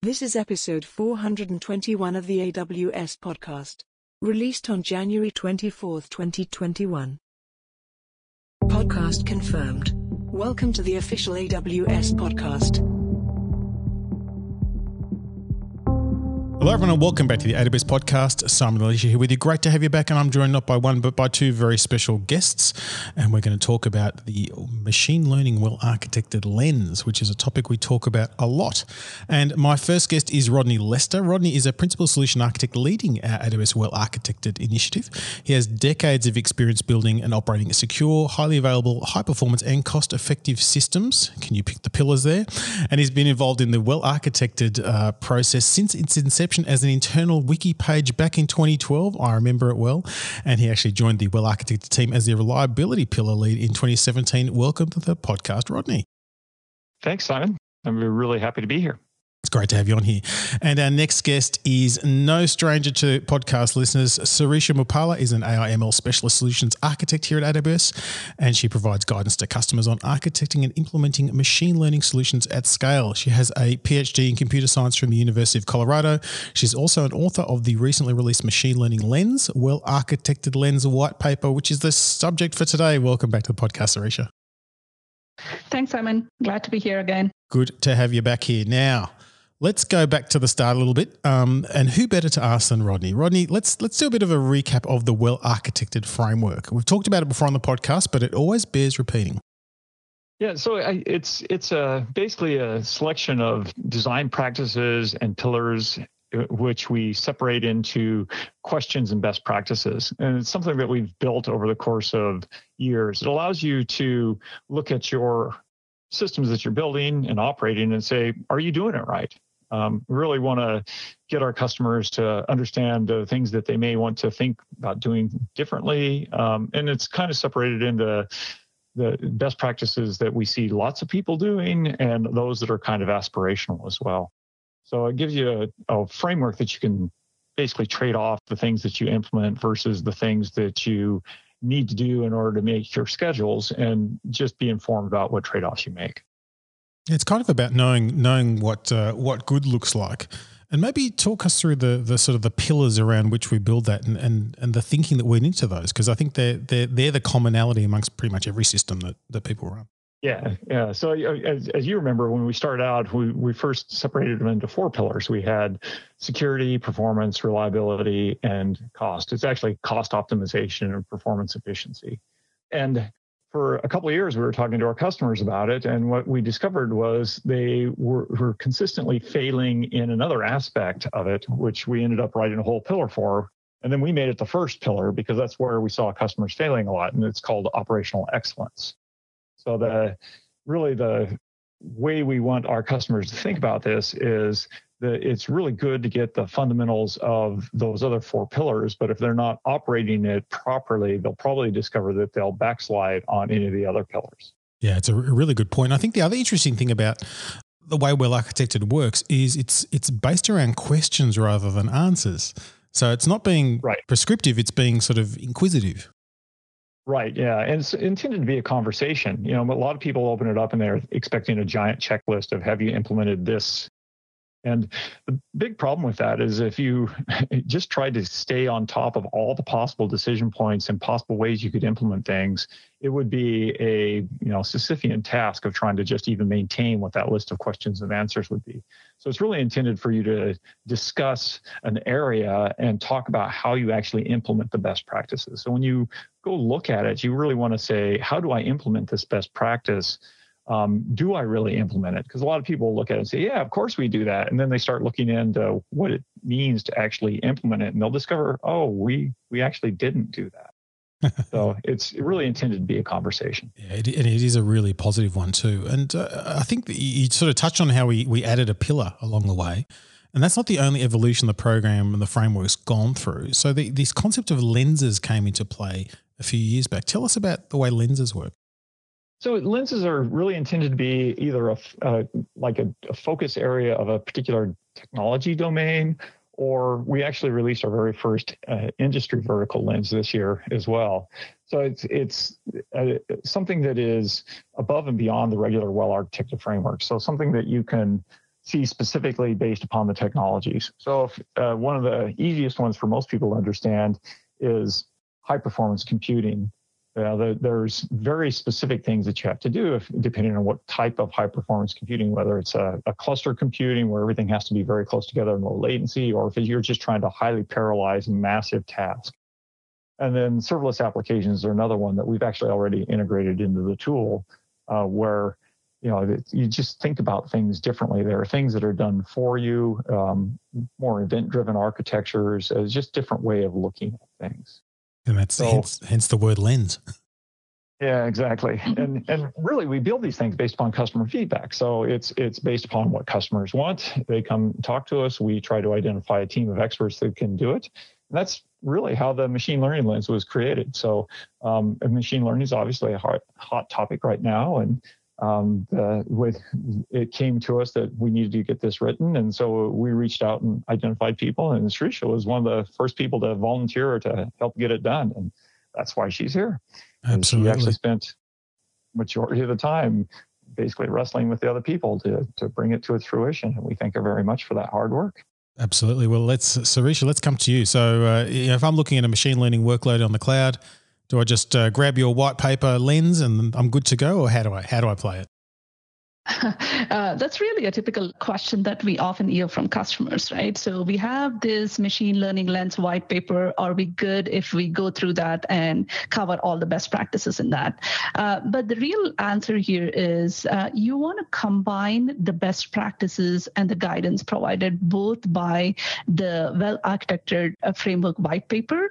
This is episode 421 of the AWS podcast, released on January 24, 2021. Podcast confirmed. Welcome to the official AWS podcast. Hello, everyone, and welcome back to the AWS podcast. Simon Elisha here with you. Great to have you back, and I'm joined not by one but by two very special guests. And we're going to talk about the machine learning well architected lens, which is a topic we talk about a lot. And my first guest is Rodney Lester. Rodney is a principal solution architect leading our AWS well architected initiative. He has decades of experience building and operating secure, highly available, high performance, and cost effective systems. Can you pick the pillars there? And he's been involved in the well architected uh, process since its inception as an internal wiki page back in 2012. I remember it well. And he actually joined the well architected team as the reliability pillar lead in 2017. Welcome to the podcast, Rodney. Thanks, Simon. I'm really happy to be here. It's great to have you on here. And our next guest is no stranger to podcast listeners. Sireesha Muppala is an AI ML specialist solutions architect here at AWS, and she provides guidance to customers on architecting and implementing machine learning solutions at scale. She has a PhD in computer science from the University of Colorado. She's also an author of the recently released Machine Learning Lens, Well Architected Lens white paper, which is the subject for today. Welcome back to the podcast, Sireesha. Thanks, Simon. Glad to be here again. Good to have you back here. Now, Let's go back to the start a little bit, um, and who better to ask than Rodney? Rodney, let's let's do a bit of a recap of the well architected framework. We've talked about it before on the podcast, but it always bears repeating. Yeah, so I, it's it's a, basically a selection of design practices and pillars, uh, which we separate into questions and best practices, and it's something that we've built over the course of years. It allows you to look at your systems that you're building and operating and say, are you doing it right? Um, we really want to get our customers to understand the things that they may want to think about doing differently. Um, and it's kind of separated into the best practices that we see lots of people doing and those that are kind of aspirational as well. So it gives you a, a framework that you can basically trade off the things that you implement versus the things that you need to do in order to make your schedules and just be informed about what trade-offs you make. It's kind of about knowing knowing what uh, what good looks like, and maybe talk us through the the sort of the pillars around which we build that, and and, and the thinking that went into those, because I think they're they're they're the commonality amongst pretty much every system that that people run. Yeah, yeah. So as, as you remember, when we started out, we, we first separated them into four pillars. We had security, performance, reliability, and cost. It's actually cost optimization and performance efficiency. And for a couple of years, we were talking to our customers about it, and what we discovered was they were, were consistently failing in another aspect of it, which we ended up writing a whole pillar for. And then we made it the first pillar because that's where we saw customers failing a lot, and it's called operational excellence. So the really the way we want our customers to think about this is that it's really good to get the fundamentals of those other four pillars, but if they're not operating it properly, they'll probably discover that they'll backslide on any of the other pillars. Yeah, it's a really good point. I think the other interesting thing about the way well architected works is it's it's based around questions rather than answers. So it's not being right. prescriptive; it's being sort of inquisitive. Right. Yeah. And it's intended to be a conversation. You know, a lot of people open it up and they're expecting a giant checklist of have you implemented this and the big problem with that is if you just tried to stay on top of all the possible decision points and possible ways you could implement things, it would be a you know Sisyphean task of trying to just even maintain what that list of questions and answers would be. So it's really intended for you to discuss an area and talk about how you actually implement the best practices. So when you go look at it, you really want to say, how do I implement this best practice? Um, do I really implement it? Because a lot of people look at it and say, yeah, of course we do that. And then they start looking into what it means to actually implement it. And they'll discover, oh, we, we actually didn't do that. so it's really intended to be a conversation. Yeah, it, and it is a really positive one too. And uh, I think you sort of touched on how we, we added a pillar along the way. And that's not the only evolution the program and the framework's gone through. So the, this concept of lenses came into play a few years back. Tell us about the way lenses work. So lenses are really intended to be either a uh, like a, a, focus area of a particular technology domain, or we actually released our very first uh, industry vertical lens this year as well. So it's it's uh, something that is above and beyond the regular well architected framework. So something that you can see specifically based upon the technologies. So, if, uh, one of the easiest ones for most people to understand is high performance computing. Uh, the, there's very specific things that you have to do if, depending on what type of high performance computing, whether it's a, a, cluster computing where everything has to be very close together and low latency, or if you're just trying to highly parallelize massive tasks. And then serverless applications are another one that we've actually already integrated into the tool uh, where you know you just think about things differently there are things that are done for you um, more event driven architectures it's just different way of looking at things and that's so, hence, hence the word lens. Yeah, exactly. And and really we build these things based upon customer feedback. So it's it's based upon what customers want. They come talk to us. We try to identify a team of experts that can do it. And that's really how the machine learning lens was created. So um, machine learning is obviously a hot hot topic right now, and um, uh, with it came to us that we needed to get this written, and so we reached out and identified people. And Sireesha was one of the first people to volunteer to help get it done, and that's why she's here. Absolutely, she actually spent majority of the time basically wrestling with the other people to to bring it to its fruition, and we thank her very much for that hard work. Absolutely. Well, let's Sireesha, let's come to you. So, uh, you know, if I'm looking at a machine learning workload on the cloud do I just uh, grab your white paper lens and I'm good to go, or how do I how do I play it? Uh, that's really a typical question that we often hear from customers, right? So we have this machine learning lens white paper. Are we good if we go through that and cover all the best practices in that? Uh, but the real answer here is uh, you want to combine the best practices and the guidance provided both by the well-architected uh, framework white paper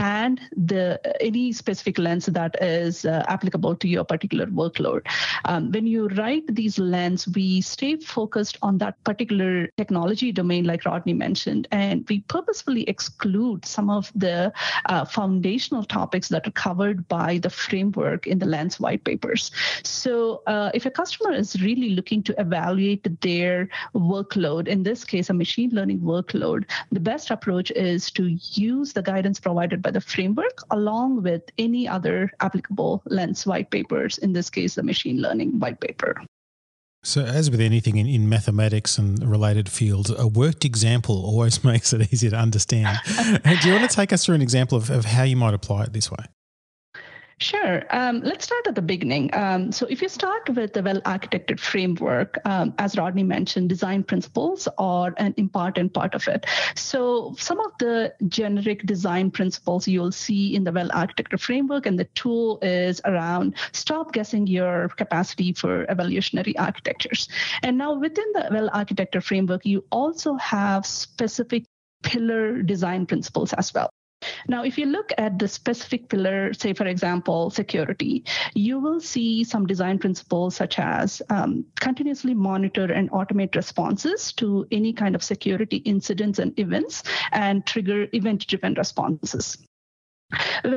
and the any specific lens that is uh, applicable to your particular workload. Um, when you write these lens, we stay focused on that particular technology domain, like Rodney mentioned, and we purposefully exclude some of the uh, foundational topics that are covered by the framework in the lens white papers. So uh, if a customer is really looking to evaluate their workload, in this case, a machine learning workload, the best approach is to use the guidance provided by the framework along with any other applicable lens white papers, in this case, the machine learning white paper. So, as with anything in, in mathematics and related fields, a worked example always makes it easier to understand. Uh, do you want to take us through an example of, of how you might apply it this way? Sure. Um, let's start at the beginning. Um, so, if you start with a well architected framework, um, as Rodney mentioned, design principles are an important part of it. So, some of the generic design principles you'll see in the well architected framework, and the tool is around stop guessing your capacity for evolutionary architectures. And now, within the well architected framework, you also have specific pillar design principles as well. Now, if you look at the specific pillar, say, for example, security, you will see some design principles such as um, continuously monitor and automate responses to any kind of security incidents and events and trigger event driven responses.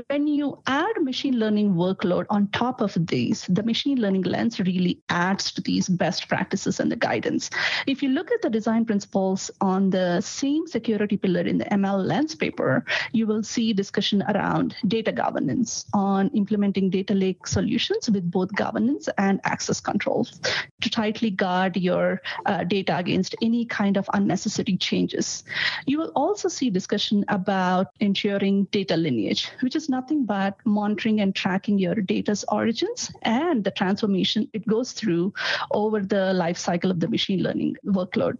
When you add machine learning workload on top of these, the machine learning lens really adds to these best practices and the guidance. If you look at the design principles on the same security pillar in the ML lens paper, you will see discussion around data governance on implementing data lake solutions with both governance and access controls to tightly guard your uh, data against any kind of unnecessary changes. You will also see discussion about ensuring data lineage which is nothing but monitoring and tracking your data's origins and the transformation it goes through over the life cycle of the machine learning workload.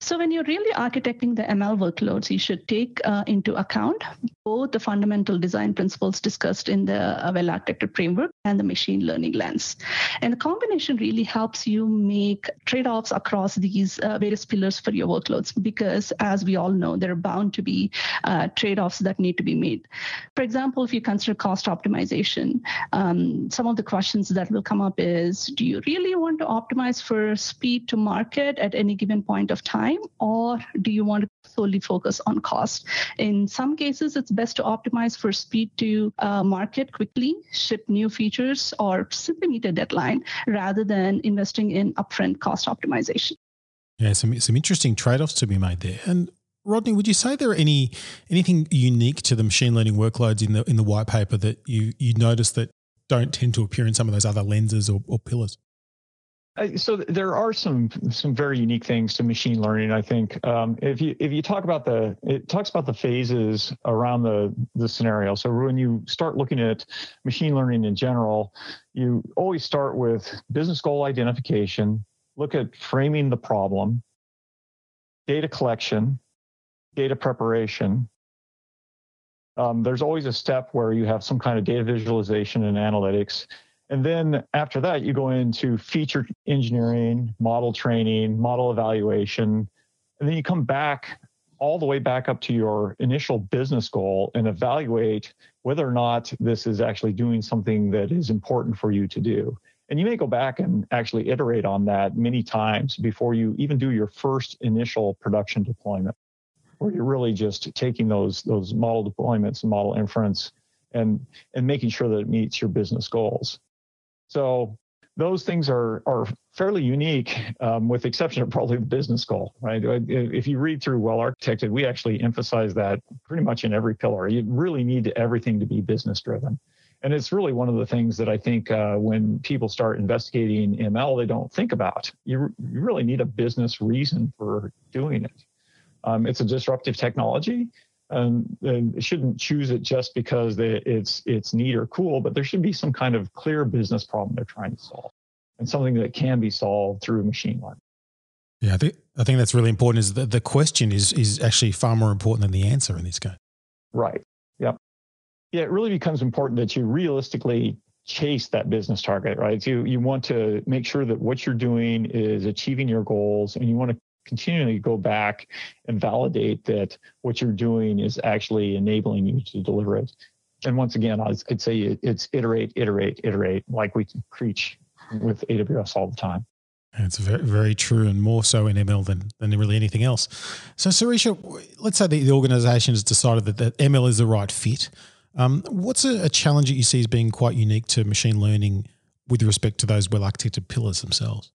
So when you're really architecting the ML workloads, you should take uh, into account both the fundamental design principles discussed in the uh, well-architected framework and the machine learning lens. And the combination really helps you make trade-offs across these uh, various pillars for your workloads because as we all know, there are bound to be uh, trade-offs that need to be made. For example, if you consider cost optimization, um, some of the questions that will come up is, do you really want to optimize for speed to market at any given point of time, or do you want to solely focus on cost? In some cases, it's best to optimize for speed to uh, market quickly, ship new features, or simply meet a deadline rather than investing in upfront cost optimization. Yeah, some some interesting trade-offs to be made there. And Rodney, would you say there are any anything unique to the machine learning workloads in the in the white paper that you you notice that don't tend to appear in some of those other lenses or, or pillars? So there are some some very unique things to machine learning. I think um, if you if you talk about the it talks about the phases around the the scenario. So when you start looking at machine learning in general, you always start with business goal identification. Look at framing the problem, data collection, data preparation. Um, there's always a step where you have some kind of data visualization and analytics and then after that, you go into feature engineering, model training, model evaluation. And then you come back all the way back up to your initial business goal and evaluate whether or not this is actually doing something that is important for you to do. And you may go back and actually iterate on that many times before you even do your first initial production deployment, where you're really just taking those those model deployments and model inference and and making sure that it meets your business goals. So those things are are fairly unique, um, with the exception of probably the business goal, right? If you read through well architected, we actually emphasize that pretty much in every pillar. You really need everything to be business driven. And it's really one of the things that I think uh, when people start investigating ML, they don't think about. You, you really need a business reason for doing it. Um, it's a disruptive technology, Um, and, and shouldn't choose it just because they, it's it's neat or cool, but there should be some kind of clear business problem they're trying to solve, and something that can be solved through machine learning. Yeah, I think I think that's really important. Is that the question is is actually far more important than the answer in this case. Right. Yep. Yeah, it really becomes important that you realistically chase that business target, right? So you, you want to make sure that what you're doing is achieving your goals and you want to continually go back and validate that what you're doing is actually enabling you to deliver it. And once again, I'd say it's iterate, iterate, iterate, like we preach with AWS all the time. It's very, very true, and more so in ML than, than really anything else. So, Sireesha, let's say the, the organization has decided that, that ML is the right fit. Um, what's a, a challenge that you see as being quite unique to machine learning with respect to those well architected pillars themselves?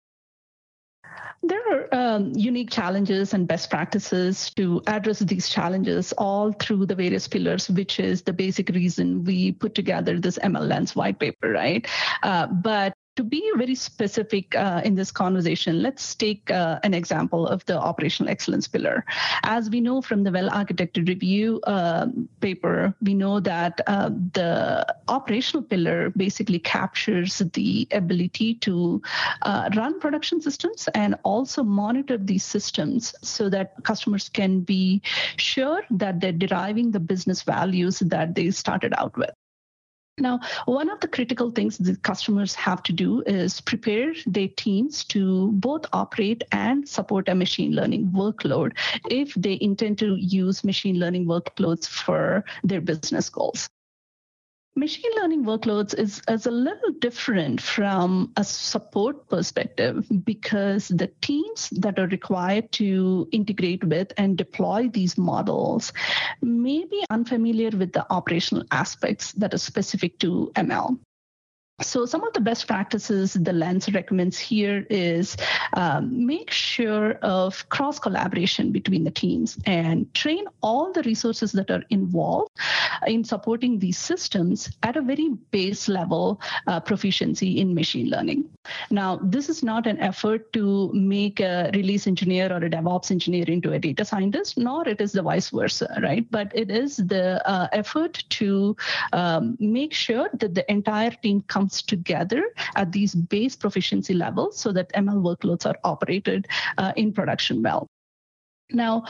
There are um, unique challenges and best practices to address these challenges all through the various pillars, which is the basic reason we put together this ML Lens white paper, right? Uh, but to be very specific uh, in this conversation, let's take uh, an example of the operational excellence pillar. As we know from the well architected review uh, paper, we know that uh, the operational pillar basically captures the ability to uh, run production systems and also monitor these systems so that customers can be sure that they're deriving the business values that they started out with. Now, one of the critical things that customers have to do is prepare their teams to both operate and support a machine learning workload if they intend to use machine learning workloads for their business goals machine learning workloads is, is a little different from a support perspective because the teams that are required to integrate with and deploy these models may be unfamiliar with the operational aspects that are specific to ML. So some of the best practices the Lens recommends here is um, make sure of cross collaboration between the teams and train all the resources that are involved in supporting these systems at a very base level uh, proficiency in machine learning. Now, this is not an effort to make a release engineer or a DevOps engineer into a data scientist, nor it is the vice versa, right? But it is the uh, effort to um, make sure that the entire team comes together at these base proficiency levels so that ML workloads are operated uh, in production well. Now,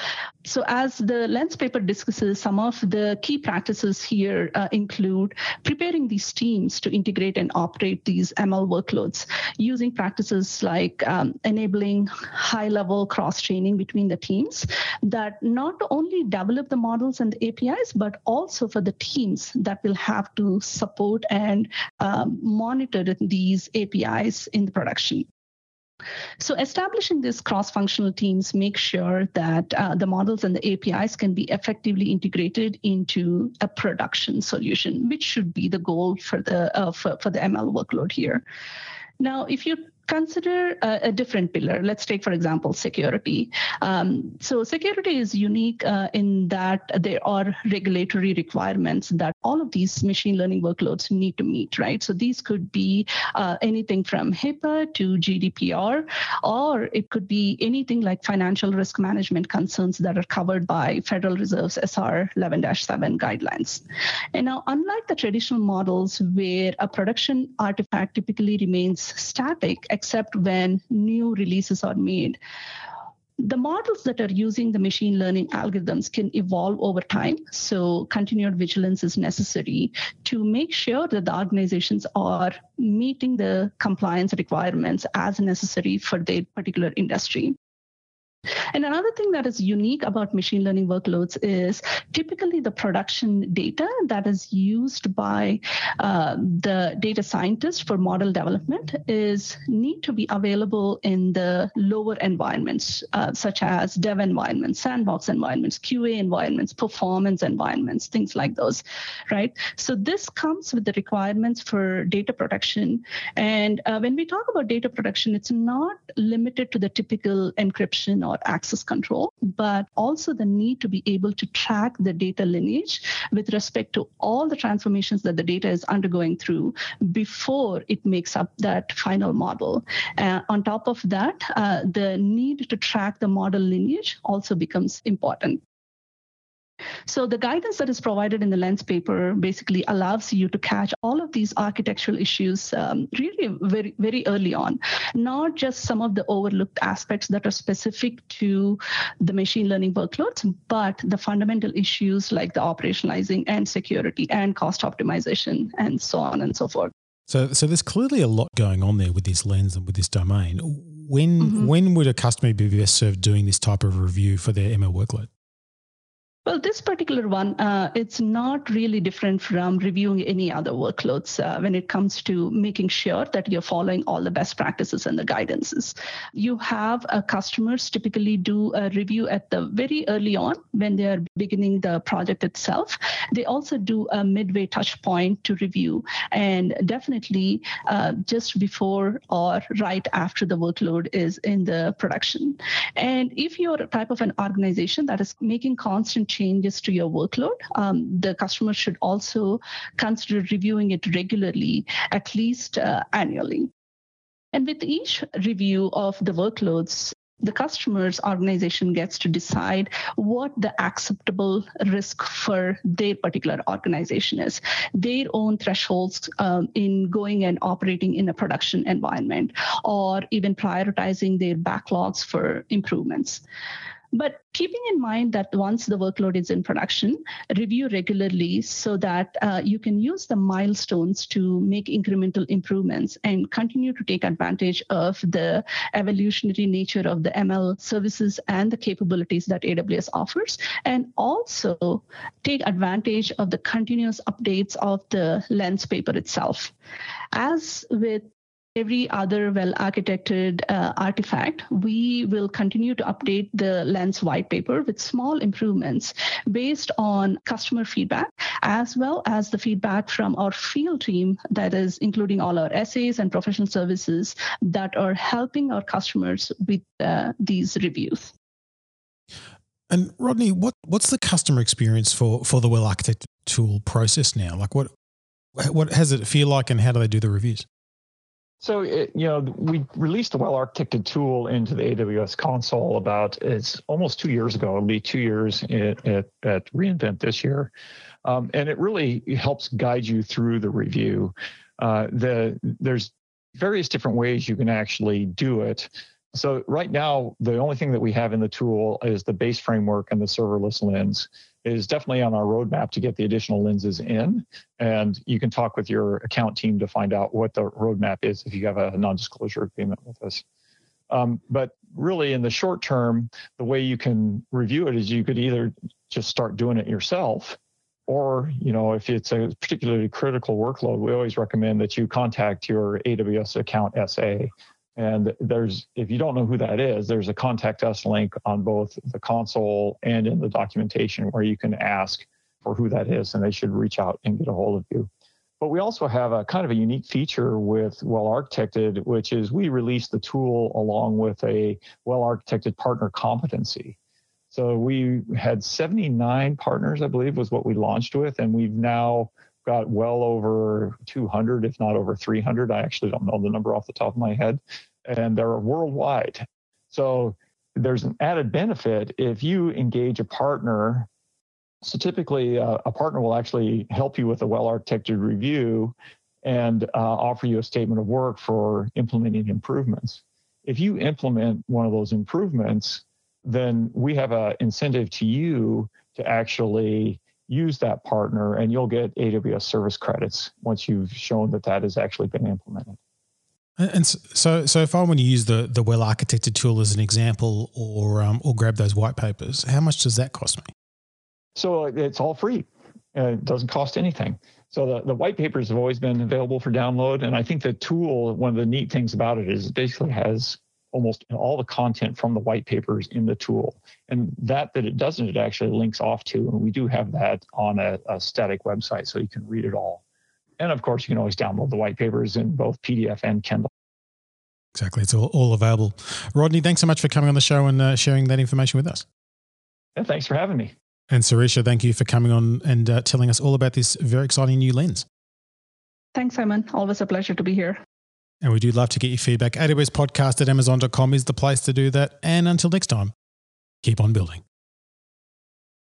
so as the Lens paper discusses, some of the key practices here uh, include preparing these teams to integrate and operate these ML workloads using practices like um, enabling high level cross training between the teams that not only develop the models and the APIs, but also for the teams that will have to support and um, monitor these APIs in the production. So establishing these cross-functional teams make sure that uh, the models and the APIs can be effectively integrated into a production solution, which should be the goal for the uh, for, for the ML workload here. Now, if you consider a, a, different pillar. Let's take, for example, security. Um, so, security is unique uh, in that there are regulatory requirements that all of these machine learning workloads need to meet, right? So, these could be uh, anything from HIPAA to GDPR, or it could be anything like financial risk management concerns that are covered by Federal Reserve's SR 11 7 guidelines. And now, unlike the traditional models where a production artifact typically remains static, except when new releases are made. The models that are using the machine learning algorithms can evolve over time. So, continued vigilance is necessary to make sure that the organizations are meeting the compliance requirements as necessary for their particular industry. And another thing that is unique about machine learning workloads is typically the production data that is used by uh, the data scientist for model development is need to be available in the lower environments, uh, such as dev environments, sandbox environments, QA environments, performance environments, things like those, right? So this comes with the requirements for data protection. And uh, when we talk about data protection, it's not limited to the typical encryption or or access control, but also the need to be able to track the data lineage with respect to all the transformations that the data is undergoing through before it makes up that final model. Uh, on top of that, uh, the need to track the model lineage also becomes important. So the guidance that is provided in the Lens paper basically allows you to catch all of these architectural issues um, really very, very early on, not just some of the overlooked aspects that are specific to the machine learning workloads, but the fundamental issues like the operationalizing and security and cost optimization and so on and so forth. So, so there's clearly a lot going on there with this lens and with this domain. When mm-hmm. when would a customer be best served doing this type of review for their ML workload? Well, this particular one, uh, it's not really different from reviewing any other workloads uh, when it comes to making sure that you're following all the best practices and the guidances. You have uh, customers typically do a review at the very early on when they are beginning the project itself. They also do a midway touch point to review, and definitely uh, just before or right after the workload is in the production. And if you're a type of an organization that is making constant changes to your workload, um, the customer should also consider reviewing it regularly, at least uh, annually. And with each review of the workloads, the customer's organization gets to decide what the acceptable risk for their particular organization is, their own thresholds um, in going and operating in a production environment, or even prioritizing their backlogs for improvements. But keeping in mind that once the workload is in production, review regularly so that uh, you can use the milestones to make incremental improvements and continue to take advantage of the evolutionary nature of the ML services and the capabilities that AWS offers, and also take advantage of the continuous updates of the lens paper itself. As with every other well architected uh, artifact, we will continue to update the Lens white paper with small improvements based on customer feedback, as well as the feedback from our field team, that is, including all our SAs and professional services that are helping our customers with uh, these reviews. And Rodney, what, what's the customer experience for, for the well architected tool process now? Like what what has it feel like and how do they do the reviews? So, it, you know, we released a well-architected tool into the AWS console about it's almost two years ago. It'll be two years at, at, at re:Invent this year, um, and it really helps guide you through the review. Uh, the there's various different ways you can actually do it. So right now, the only thing that we have in the tool is the base framework and the serverless lens is definitely on our roadmap to get the additional lenses in. And you can talk with your account team to find out what the roadmap is if you have a non-disclosure agreement with us. Um, but really, in the short term, the way you can review it is you could either just start doing it yourself, or you know, if it's a particularly critical workload, we always recommend that you contact your AWS account SA and there's, if you don't know who that is, there's a contact us link on both the console and in the documentation where you can ask for who that is, and they should reach out and get a hold of you. But we also have a kind of a unique feature with Well Architected, which is we release the tool along with a Well Architected partner competency. So we had 79 partners, I believe, was what we launched with, and we've now got well over 200, if not over 300. I actually don't know the number off the top of my head, and they're worldwide. So there's an added benefit if you engage a partner. So typically, uh, a partner will actually help you with a well architected review and uh, offer you a statement of work for implementing improvements. If you implement one of those improvements, then we have an incentive to you to actually use that partner and you'll get AWS service credits once you've shown that that has actually been implemented. And so, so if I want to use the the well architected tool as an example, or um, or grab those white papers, how much does that cost me? So uh, it's all free. Uh, it doesn't cost anything. So the, the white papers have always been available for download, and I think the tool. One of the neat things about it is it basically has almost all the content from the white papers in the tool. And that that it doesn't, it actually links off to. And we do have that on a, a static website so you can read it all. And of course, you can always download the white papers in both PDF and Kindle. Exactly. It's all, all available. Rodney, thanks so much for coming on the show and uh, sharing that information with us. Yeah, thanks for having me. And Sireesha, thank you for coming on and uh, telling us all about this very exciting new lens. Thanks, Simon. Always a pleasure to be here. And we do love to get your feedback. AWS podcast at amazon.com is the place to do that. And until next time, keep on building.